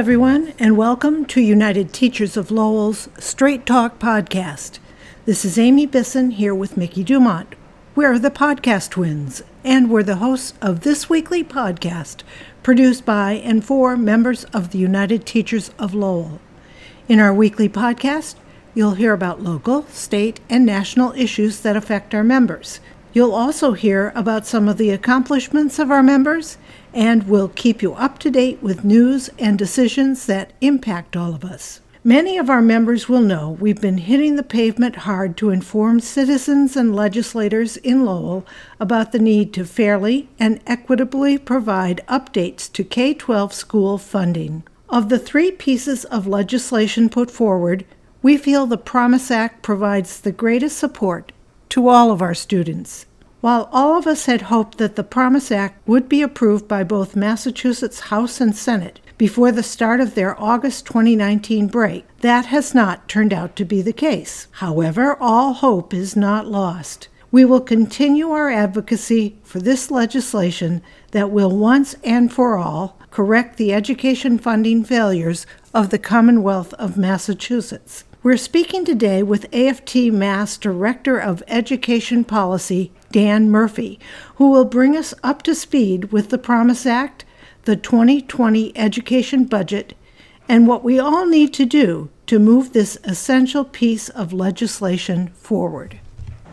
everyone, and welcome to United Teachers of Lowell's Straight Talk podcast. This is Amy Bisson here with Mickey Dumont. We're the podcast twins, and we're the hosts of this weekly podcast produced by and for members of the United Teachers of Lowell. In our weekly podcast, you'll hear about local, state, and national issues that affect our members. You'll also hear about some of the accomplishments of our members and will keep you up to date with news and decisions that impact all of us. Many of our members will know we've been hitting the pavement hard to inform citizens and legislators in Lowell about the need to fairly and equitably provide updates to K 12 school funding. Of the three pieces of legislation put forward, we feel the Promise Act provides the greatest support to all of our students. While all of us had hoped that the Promise Act would be approved by both Massachusetts House and Senate before the start of their August 2019 break, that has not turned out to be the case. However, all hope is not lost. We will continue our advocacy for this legislation that will once and for all correct the education funding failures of the Commonwealth of Massachusetts. We're speaking today with AFT Mass Director of Education Policy, Dan Murphy, who will bring us up to speed with the Promise Act, the 2020 education budget, and what we all need to do to move this essential piece of legislation forward.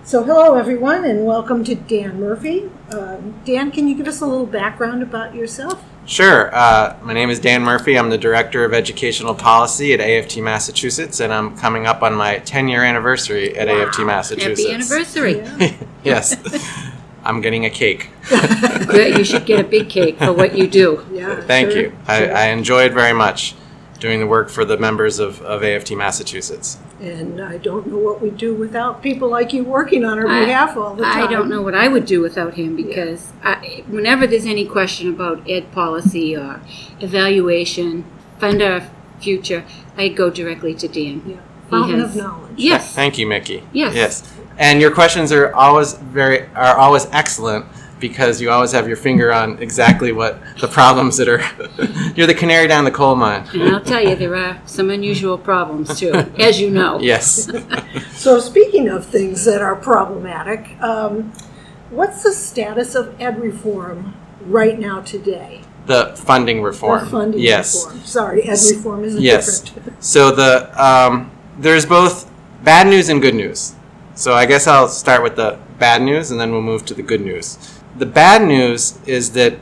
So, hello everyone, and welcome to Dan Murphy. Um, Dan, can you give us a little background about yourself? Sure. Uh, my name is Dan Murphy. I'm the Director of Educational Policy at AFT Massachusetts, and I'm coming up on my 10 year anniversary at AFT Massachusetts. Happy anniversary. yes. I'm getting a cake. Good, you should get a big cake for what you do. Yeah. Thank sure, you. I, sure. I enjoyed very much doing the work for the members of, of AFT Massachusetts. And I don't know what we'd do without people like you working on our I- behalf all the time. I don't know what I would do without him because I, whenever there's any question about ed policy or evaluation, fund our future, I go directly to Dan. Yeah. He Fountain has- of knowledge. Yes. Thank you, Mickey. Yes. Yes. And your questions are always very are always excellent because you always have your finger on exactly what the problems that are. you're the canary down the coal mine. And I'll tell you, there are some unusual problems too, as you know. Yes. So, speaking of things that are problematic, um, what's the status of ed reform right now today? The funding reform. Or funding yes. reform. Sorry, ed reform is Yes. different. So the um, there's both bad news and good news. So I guess I'll start with the bad news and then we'll move to the good news. The bad news is that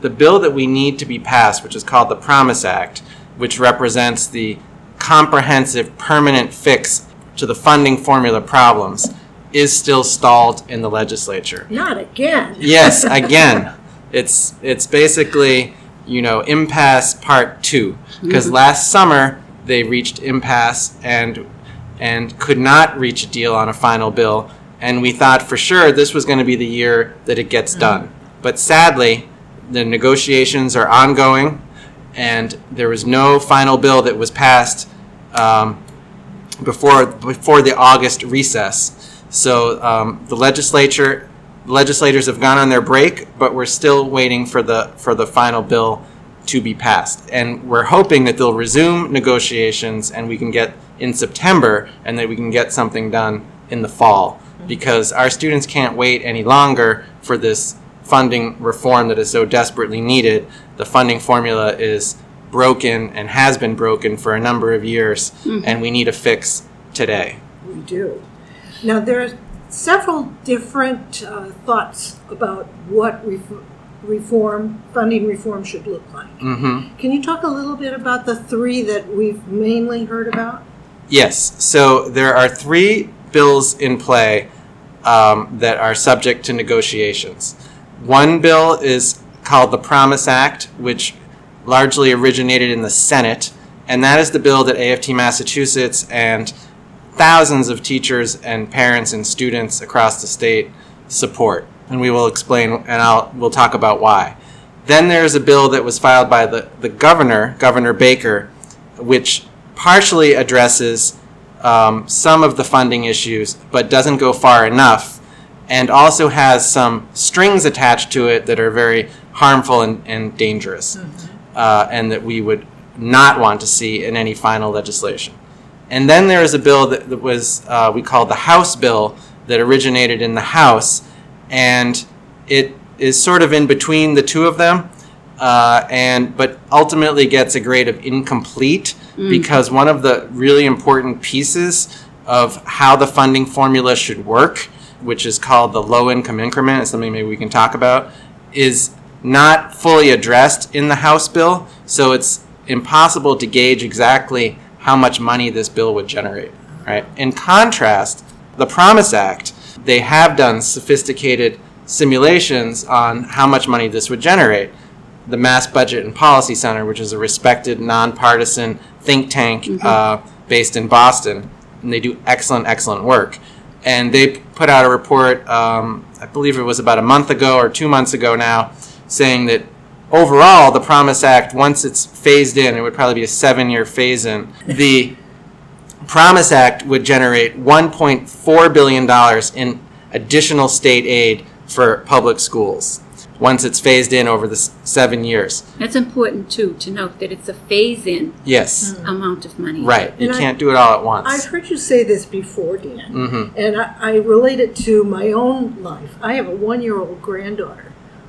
the bill that we need to be passed, which is called the Promise Act, which represents the comprehensive permanent fix to the funding formula problems, is still stalled in the legislature. Not again. Yes, again, it's it's basically you know impasse part two because mm-hmm. last summer they reached impasse and and could not reach a deal on a final bill, and we thought for sure this was going to be the year that it gets done. But sadly, the negotiations are ongoing, and there was no final bill that was passed um, before before the August recess. So um, the legislature legislators have gone on their break, but we're still waiting for the for the final bill to be passed. And we're hoping that they'll resume negotiations and we can get in September and that we can get something done in the fall because our students can't wait any longer for this funding reform that is so desperately needed. The funding formula is broken and has been broken for a number of years and we need a fix today. We do. Now, there are several different uh, thoughts about what ref- reform, funding reform should look like. Mhm. Can you talk a little bit about the three that we've mainly heard about? Yes. So there are three bills in play um, that are subject to negotiations. One bill is called the Promise Act, which largely originated in the Senate, and that is the bill that AFT Massachusetts and thousands of teachers and parents and students across the state support. And we will explain, and I'll we'll talk about why. Then there's a bill that was filed by the, the governor, Governor Baker, which partially addresses um, some of the funding issues, but doesn't go far enough, and also has some strings attached to it that are very harmful and, and dangerous, uh, and that we would not want to see in any final legislation. And then there is a bill that, that was uh, we called the House bill that originated in the House, and it is sort of in between the two of them, uh, and but ultimately gets a grade of incomplete because one of the really important pieces of how the funding formula should work, which is called the low income increment, is something maybe we can talk about, is not fully addressed in the House bill. So it's impossible to gauge exactly how much money this bill would generate. Right. In contrast, the Promise Act, they have done sophisticated simulations on how much money this would generate. The Mass Budget and Policy Center, which is a respected, nonpartisan think tank uh, based in Boston, and they do excellent, excellent work. And they put out a report, um, I believe it was about a month ago or two months ago now, saying that overall, the Promise Act, once it's phased in, it would probably be a seven year phase in, the Promise Act would generate $1.4 billion in additional state aid for public schools once it's phased in over the s- seven years. That's important too, to note that it's a phase-in Yes, amount of money. right. You And I- can't do it all at once. I've once. heard you say this before, Dan, Mm-hmm. and I, I relate it to my own life. I have a one-year-old granddaughter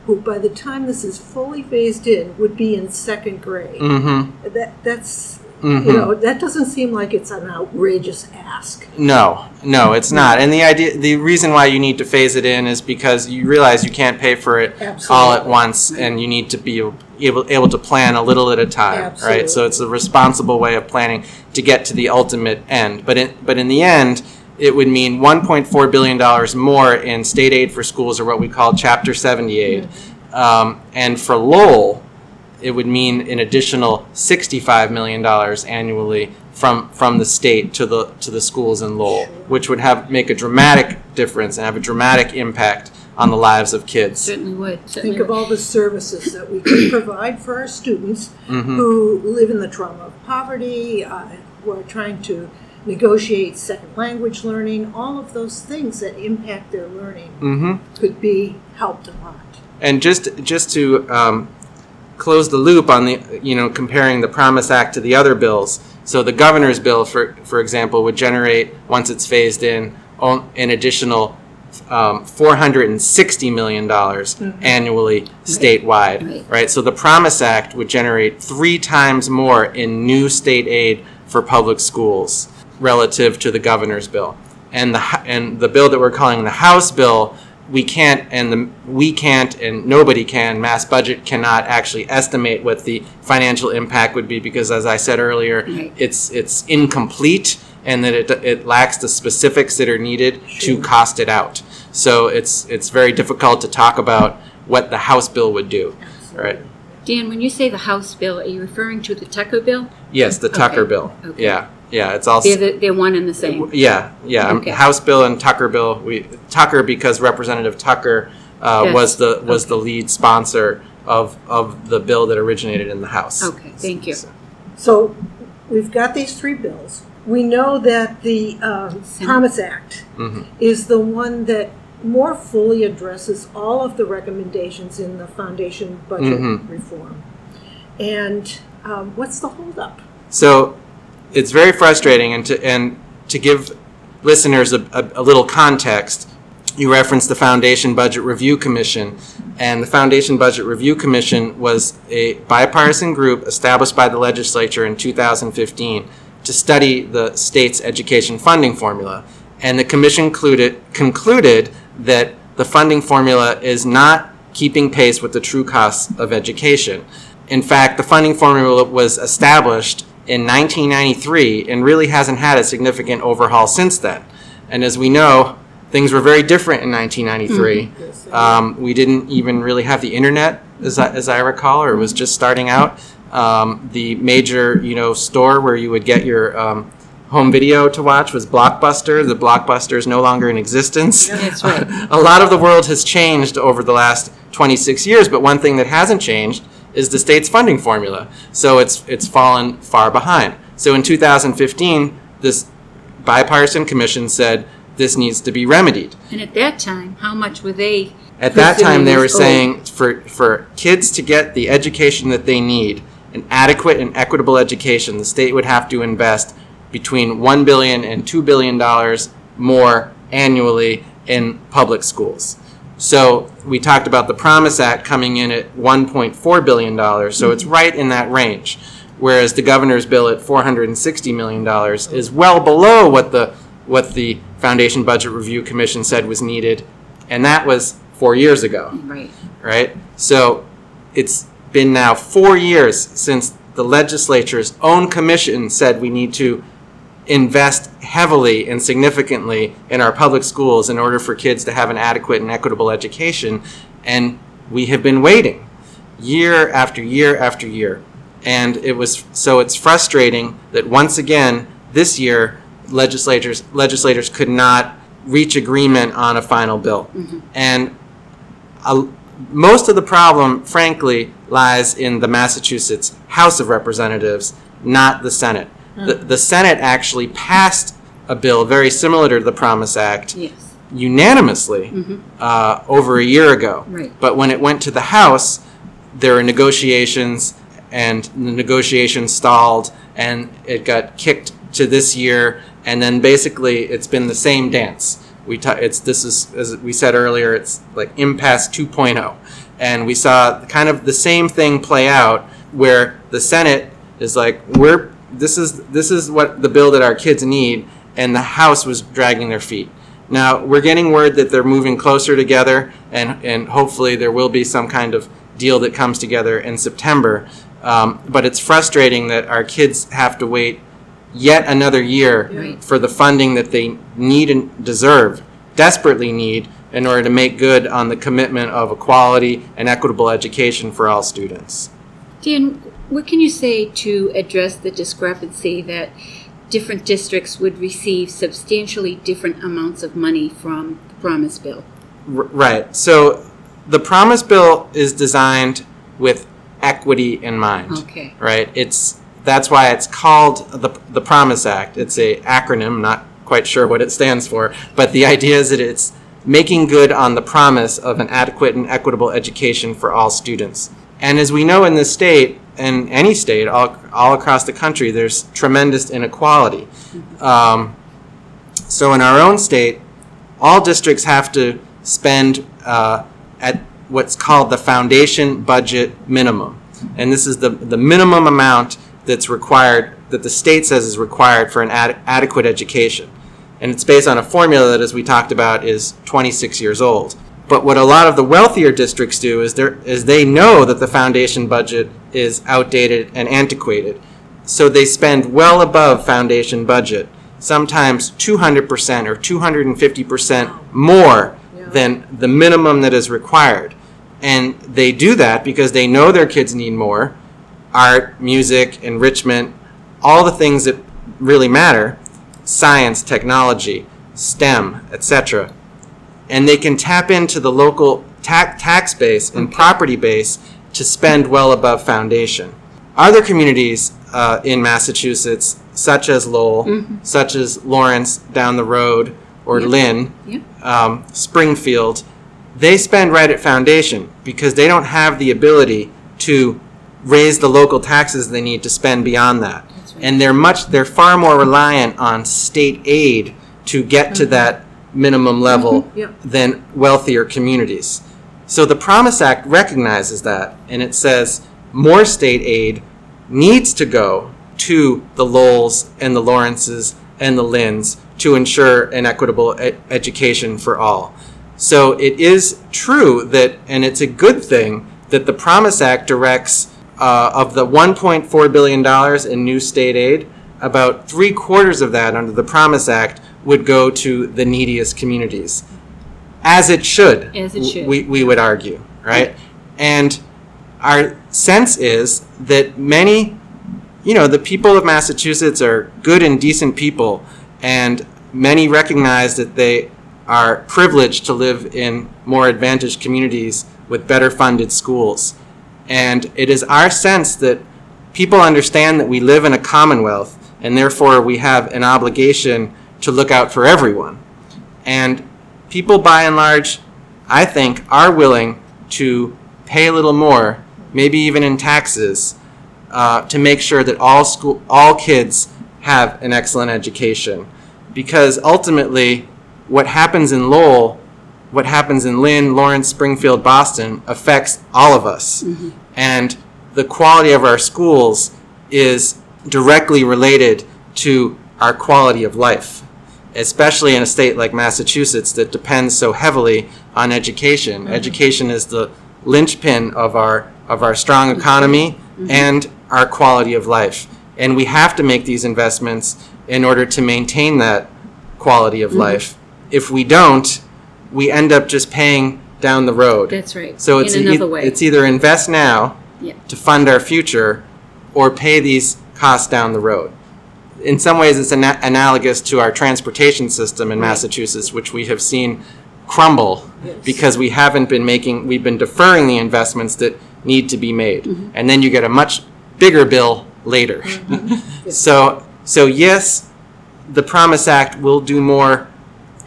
who, by the time this is fully phased in, would be in second grade. Mm-hmm. That that's Mhm. you know that doesn't seem like it's an outrageous ask. No, no, it's not. And the idea, the reason why you need to phase it in is because you realize you can't pay for it all at once, and you need to be able able to plan a little at a time, right? So it's a responsible way of planning to get to the ultimate end. But in but in the end, it would mean 1.4 billion dollars more in state aid for schools, or what we call Chapter 70 aid, um, and for Lowell it would mean an additional $65 million annually from, from the state to the, to the schools in Lowell, which would have, make a dramatic difference and have a dramatic impact on the lives of kids. Certainly would. Certainly Think of would. all the services that we can provide for our students Mm-hmm. who live in the trauma of poverty, uh, who are trying to negotiate second language learning. All of those things that impact their learning hmm could be helped a lot. And just, just to um, close the loop on the, you know, comparing the Promise Act to the other bills. So the governor's bill, for, for example, would generate, once it's phased in, an additional um, $460 million annually statewide, Right. right? So the Promise Act would generate three times more in new state aid for public schools relative to the governor's bill. And the, and the bill that we're calling the House bill, we can't, and the, we can't, and nobody can, mass budget cannot actually estimate what the financial impact would be because as I said earlier, Right. it's, it's incomplete and that it, it lacks the specifics that are needed to cost it out. So it's, it's very difficult to talk about what the House bill would do, right? Dan, when you say the House bill, are you referring to the Tucker bill? Yes, the Tucker Okay, bill. okay. Yeah, yeah, it's all. They're, the, they're one and the same. Yeah, yeah. um, Okay. House bill and Tucker bill. We Tucker because Representative Tucker uh, Yes, was the was okay. the lead sponsor of of the bill that originated in the House. Okay, thank you. So- So we've got these three bills. We know that the um, Senate. Promise Act Mhm. is the one that more fully addresses all of the recommendations in the foundation budget Mhm. reform. And um, what's the holdup? So it's very frustrating, and to and to give listeners a, a, a little context, you referenced the Foundation Budget Review Commission, and the Foundation Budget Review Commission was a bipartisan group established by the legislature in 2015 to study the state's education funding formula, and the commission concluded concluded that the funding formula is not keeping pace with the true costs of education. In fact, the funding formula was established in 1993 and really hasn't had a significant overhaul since then. And as we know, things were very different in 1993. Um, we didn't even really have the internet, as I, as I recall, or it was just starting out. Um, the major, you know, store where you would get your um, home video to watch was Blockbuster. The Blockbuster is no longer in existence. That's right. a lot of the world has changed over the last 26 years, but one thing that hasn't changed is the state's funding formula. So it's it's fallen far behind. So in 2015, this bipartisan commission said this needs to be remedied. And at that time, how much were they? At that time, they were saying for for kids to get the education that they need an adequate and equitable education, the state would have to invest between 1 billion and 2 billion dollars more annually in public schools. So we talked about the Promise Act coming in at 1.4 billion dollars, so it's right in that range. Whereas the governor's bill at 460 million dollars is well below what the what the Foundation Budget Review Commission said was needed, and that was 4 years ago Right. right? So it's been now four years since the legislature's own commission said we need to invest heavily and significantly in our public schools in order for kids to have an adequate and equitable education. And we have been waiting year after year after year. And it was so it's frustrating that once again this year legislators legislators could not reach agreement on a final bill. Mm-hmm. And a, most of the problem, frankly, lies in the Massachusetts House of Representatives, not the Senate. The, the Senate actually passed a bill very similar to the Promise Act Yes. unanimously uh, over a year ago. Right. But when it went to the House, there were negotiations, and the negotiations stalled, and it got kicked to this year, and then basically it's been the same dance. We ta- it's this is as we said earlier, it's like impasse 2.0, and we saw kind of the same thing play out where the Senate is like we're this is this is what the bill that our kids need, and the House was dragging their feet. Now, we're getting word that they're moving closer together, and, and hopefully there will be some kind of deal that comes together in September. Um, but it's frustrating that our kids have to wait yet another year Right. for the funding that they need and deserve, desperately need, in order to make good on the commitment of a quality and equitable education for all students. Dan, what can you say to address the discrepancy that different districts would receive substantially different amounts of money from the Promise Bill? R- Right. So the Promise Bill is designed with equity in mind. Okay. Right. It's that's why it's called the the Promise Act. It's a acronym. Not quite sure what it stands for, but the idea is that it's making good on the promise of an adequate and equitable education for all students. And as we know in this state, and any state all, all across the country, there's tremendous inequality. Um, so in our own state, all districts have to spend uh, at what's called the foundation budget minimum. And this is the, the minimum amount that's required, that the state says is required for an ad- adequate education. And it's based on a formula that, as we talked about, is 26 years old. But what a lot of the wealthier districts do is, is they know that the foundation budget is outdated and antiquated. So they spend well above foundation budget, sometimes 200% or 250% more than the minimum that is required. And they do that because they know their kids need more art, music, enrichment, all the things that really matter science, technology, STEM, etc. And they can tap into the local ta- tax base and property base to spend well above foundation. Other communities uh, in Massachusetts, such as Lowell, such as Lawrence down the road, or Yep. Lynn, Yep. um, Springfield, they spend right at foundation because they don't have the ability to raise the local taxes they need to spend beyond that. Right. And they're much they're far more reliant on state aid to get to that minimum level Yep. than wealthier communities. So the Promise Act recognizes that and it says more state aid needs to go to the Lowells and the Lawrences and the Lynns to ensure an equitable e- education for all. So it is true that, and it's a good thing, that the Promise Act directs uh, of the $1.4 billion in new state aid, about three quarters of that under the Promise Act would go to the neediest communities. As it should. As it should. We, we would argue, right? And our sense is that many, you know, the people of Massachusetts are good and decent people, and many recognize that they are privileged to live in more advantaged communities with better funded schools. And it is our sense that people understand that we live in a commonwealth, and therefore we have an obligation to look out for everyone. And people, by and large, I think, are willing to pay a little more, maybe even in taxes, uh, to make sure that all school, all kids have an excellent education, because ultimately, what happens in Lowell, what happens in Lynn, Lawrence, Springfield, Boston affects all of us, and the quality of our schools is directly related to our quality of life especially in a state like Massachusetts that depends so heavily on education. Mm-hmm. Education is the linchpin of our of our strong economy mm-hmm. and our quality of life. And we have to make these investments in order to maintain that quality of mm-hmm. life. If we don't, we end up just paying down the road. That's right. So it's in e- way. it's either invest now Yeah. to fund our future or pay these costs down the road. In some ways, it's ana- analogous to our transportation system in Massachusetts, which we have seen crumble because we haven't been making, we've been deferring the investments that need to be made. Mm-hmm. And then you get a much bigger bill later. So, so yes, the Promise Act will do more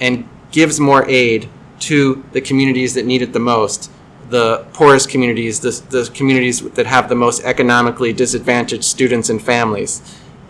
and gives more aid to the communities that need it the most, the poorest communities, the, the communities that have the most economically disadvantaged students and families.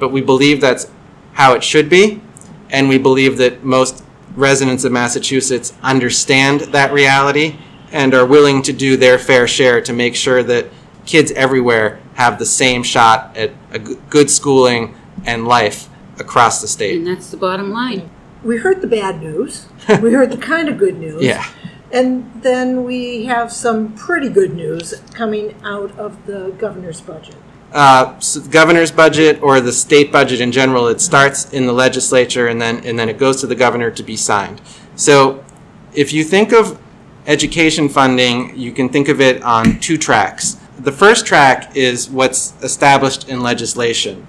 But we believe that's how it should be, and we believe that most residents of Massachusetts understand that reality and are willing to do their fair share to make sure that kids everywhere have the same shot at a g- good schooling and life across the state. And that's the bottom line. We heard the bad news. we heard the kind of good news. Yeah. And then we have some pretty good news coming out of the governor's budget. Uh, governor's budget or the state budget in general, it starts in the legislature and then and then it goes to the governor to be signed. So, if you think of education funding, you can think of it on two tracks. The first track is what's established in legislation,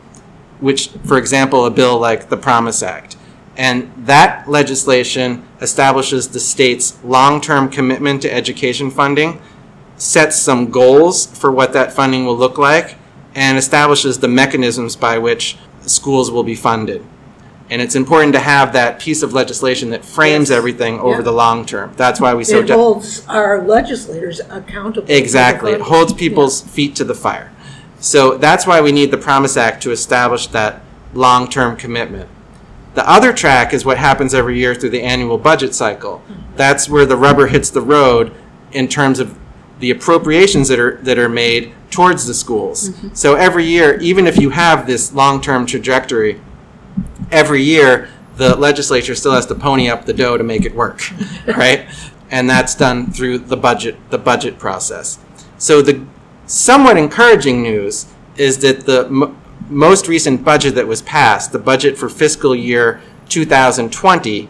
which, for example, a bill like the Promise Act. And that legislation establishes the state's long term commitment to education funding sets some goals for what that funding will look like and establishes the mechanisms by which schools will be funded. And it's important to have that piece of legislation that frames Yes. everything over Yeah. the long term. That's why we so It holds our legislators accountable. Exactly. It holds people's feet to the fire. So that's why we need the Promise Act to establish that long term commitment. The other track is what happens every year through the annual budget cycle. Mm-hmm. That's where the rubber hits the road in terms of the appropriations that are that are made towards the schools. So every year, even if you have this long term trajectory, every year the legislature still has to pony up the dough to make it work, right? And that's done through the budget the budget process. So the somewhat encouraging news is that the m- most recent budget that was passed, the budget for fiscal year 2020,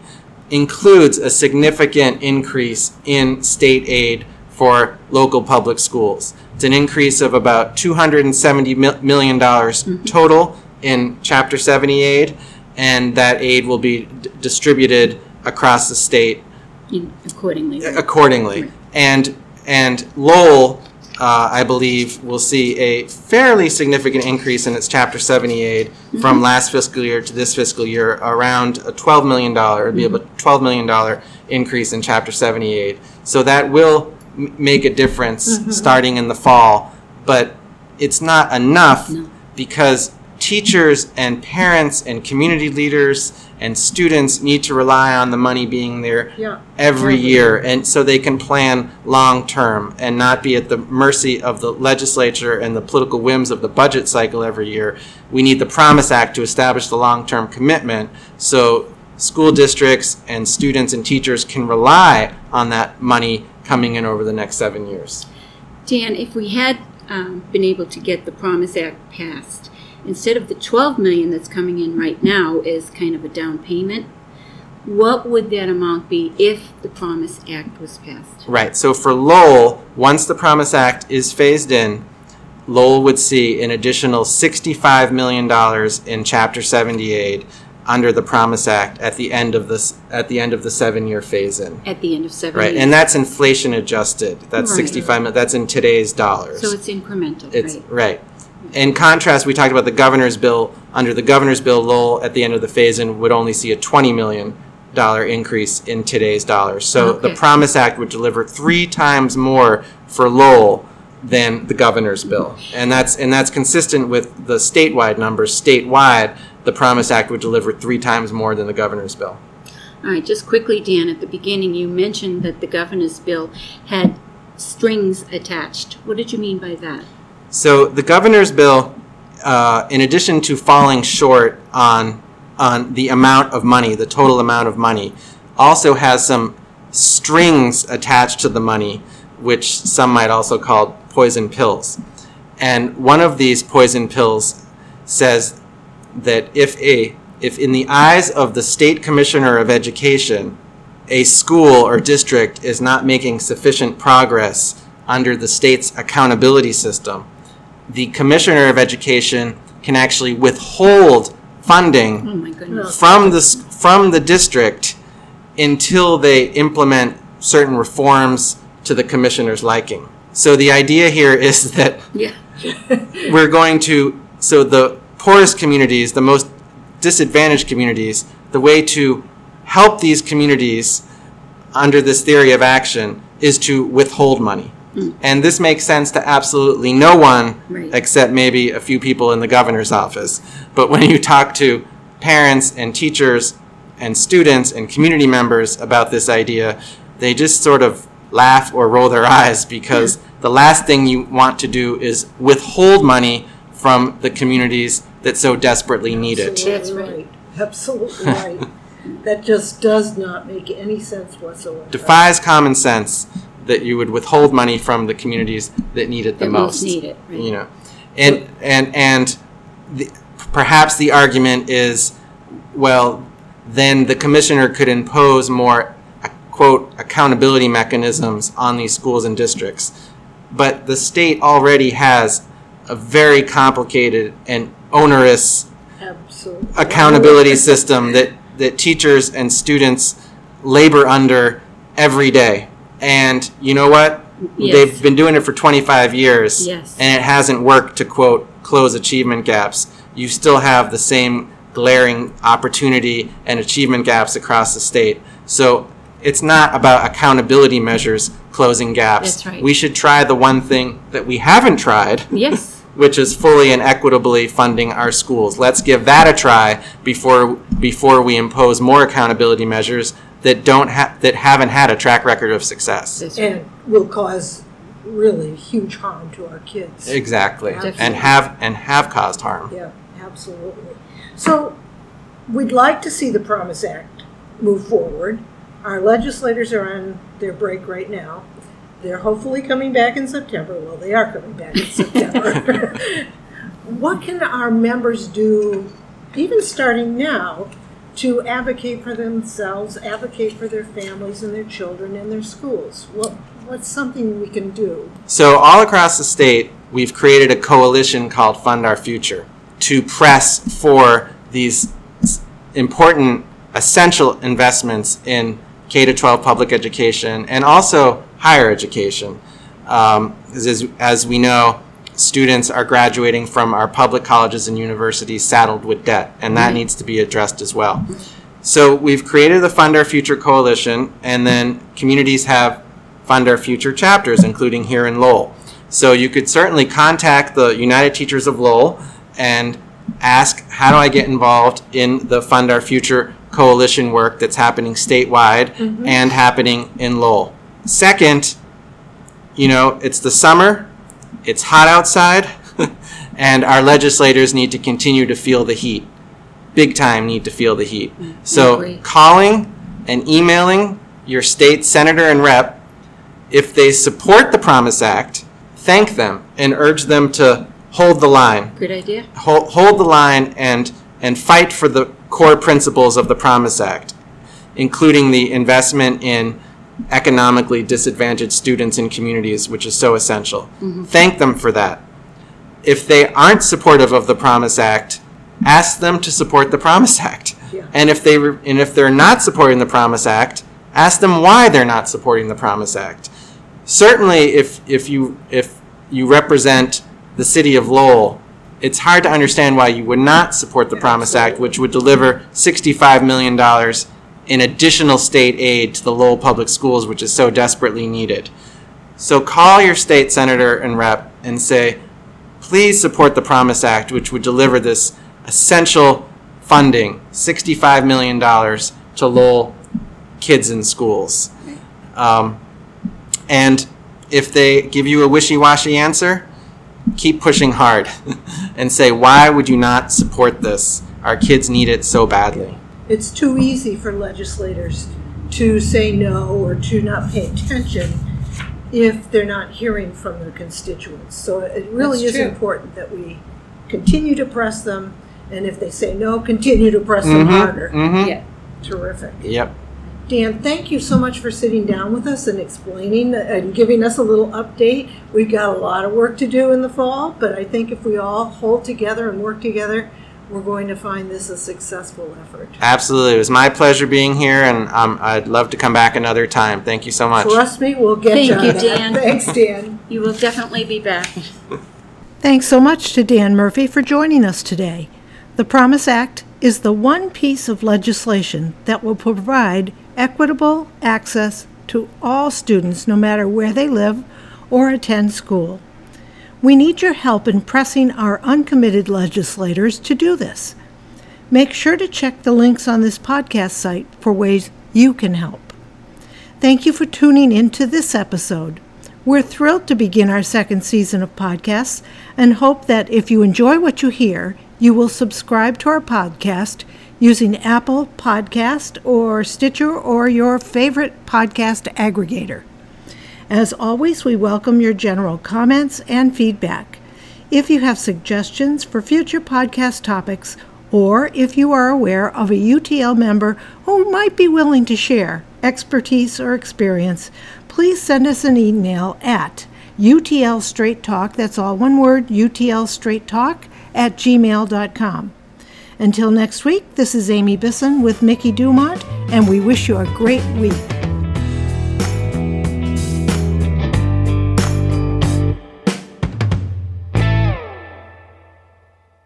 includes a significant increase in state aid for local public schools. It's an increase of about 270 mil- million dollars mm-hmm. total in Chapter 70 aid, and that aid will be d- distributed across the state in- accordingly. accordingly. Right. And and Lowell, uh, I believe, will see a fairly significant increase in its Chapter 70 aid mm-hmm. from last fiscal year to this fiscal year, around a $12 million, it'd be about mm-hmm. $12 million increase in Chapter 70 aid. So that will m- make a difference mm-hmm. starting in the fall, but it's not enough No. because teachers and parents and community leaders and students need to rely on the money being there Yeah. every Every year and so they can plan long term and not be at the mercy of the legislature and the political whims of the budget cycle every year we need the promise act to establish the long term commitment so school districts and students and teachers can rely on that money coming in over the next 7 years Dan, if we had um, been able to get the Promise Act passed, instead of the 12 million that's coming in right now as kind of a down payment, what would that amount be if the Promise Act was passed? Right. So for Lowell, once the Promise Act is phased in, Lowell would see an additional $65 million in Chapter 70 aid under the Promise Act at the end of this at the end of the seven-year phase-in. At the end of seven Right, years? and that's inflation adjusted. That's Right. 65. That's in today's dollars. So it's incremental, It's right? right. In contrast, we talked about the governor's bill. Under the governor's bill, Lowell at the end of the phase-in would only see a twenty million dollar increase in today's dollars. So the Promise Act would deliver three times more for Lowell than the governor's bill. And that's, and that's consistent with the statewide numbers. Statewide, the Promise Act would deliver three times more than the governor's bill. All right, just quickly, Dan, at the beginning, you mentioned that the governor's bill had strings attached. What did you mean by that? So the governor's bill, uh, in addition to falling short on on the amount of money, the total amount of money, also has some strings attached to the money, which some might also call poison pills. And one of these poison pills says that if a if in the eyes of the state commissioner of education, a school or district is not making sufficient progress under the state's accountability system, the commissioner of education can actually withhold funding Oh, from the from the district until they implement certain reforms to the commissioner's liking. So the idea here is that Yeah. we're going to so the poorest communities, the most disadvantaged communities, the way to help these communities under this theory of action is to withhold money. Hmm. And this makes sense to absolutely no one Right. except maybe a few people in the governor's office. But when you talk to parents and teachers and students and community members about this idea, they just sort of laugh or roll their eyes because the last thing you want to do is withhold money from the communities that so desperately need it. That's Absolutely right. right. Absolutely right. That just does not make any sense whatsoever. Defies common sense that you would withhold money from the communities that need it the That most. most need it, right. You know, and and and the, perhaps the argument is, well, then the commissioner could impose more quote accountability mechanisms on these schools and districts, but the state already has a very complicated and onerous Absolutely. accountability system that, that teachers and students labor under every day. And you know what? Yes. They've been doing it for 25 years. Yes. And it hasn't worked to quote, close achievement gaps. You still have the same glaring opportunity and achievement gaps across the state. So it's not about accountability measures closing gaps. That's right. We should try the one thing that we haven't tried Yes. which is fully and equitably funding our schools. Let's give that a try before before we impose more accountability measures that don't have that haven't had a track record of success. Right. And will cause really huge harm to our kids. Exactly. Definitely. And have and have caused harm. Yeah, absolutely. So, we'd like to see the Promise Act move forward. Our legislators are on their break right now. They're hopefully coming back in September. Well, they are coming back in September. what can our members do, even starting now, to advocate for themselves, advocate for their families and their children and their schools? What, what's something we can do? So all across the state, we've created a coalition called Fund Our Future to press for these important, essential investments in K to 12 public education and also higher education. Um, as, as we know, students are graduating from our public colleges and universities saddled with debt, and that needs to be addressed as well. So we've created the Fund Our Future Coalition, and then communities have Fund Our Future chapters, including here in Lowell. So you could certainly contact the United Teachers of Lowell and ask, how do I get involved in the Fund Our Future coalition work that's happening statewide and happening in Lowell? Second, you know, it's the summer, it's hot outside, and our legislators need to continue to feel the heat. Big time need to feel the heat. So calling and emailing your state senator and rep, if they support the Promise Act, thank them and urge them to hold the line Good idea. hold, hold the line and and fight for the core principles of the Promise Act, including the investment in economically disadvantaged students and communities, which is so essential. Mm-hmm. Thank them for that. If they aren't supportive of the Promise Act, ask them to support the Promise Act. Yeah. And if they re- and if they're not supporting the Promise Act, ask them why they're not supporting the Promise Act. Certainly, if if you if you represent the city of Lowell, it's hard to understand why you would not support the Promise Act, which would deliver $65 million in additional state aid to the Lowell Public Schools, which is so desperately needed. So call your state senator and rep and say, please support the Promise Act, which would deliver this essential funding, $65 million to Lowell kids in schools. Um, and if they give you a wishy washy answer, keep pushing hard and say, why would you not support this? Our kids need it so badly. It's too easy for legislators to say no or to not pay attention if they're not hearing from their constituents. So it really That's is true. important that we continue to press them, and if they say no, continue to press them Mhm, harder. mhm. Yeah. Terrific. Yep. Dan, thank you so much for sitting down with us and explaining and giving us a little update. We've got a lot of work to do in the fall, but I think if we all hold together and work together, we're going to find this a successful effort. Absolutely. It was my pleasure being here, and um, I'd love to come back another time. Thank you so much. Trust me, we'll get Thank you, on you. Dan. Thanks, Dan. You will definitely be back. Thanks so much to Dan Murphy for joining us today. The Promise Act is the one piece of legislation that will provide equitable access to all students no matter where they live or attend school. We need your help in pressing our uncommitted legislators to do this. Make sure to check the links on this podcast site for ways you can help. Thank you for tuning in to this episode. We're thrilled to begin our second season of podcasts and hope that if you enjoy what you hear, you will subscribe to our podcast using Apple Podcast or Stitcher or your favorite podcast aggregator. As always, we welcome your general comments and feedback. If you have suggestions for future podcast topics, or if you are aware of a UTL member who might be willing to share expertise or experience, please send us an email at UTL Straight Talk, that's all one word, UTL Straight Talk, at gmail.com. Until next week, this is Amy Bisson with Mickey Dumont, and we wish you a great week.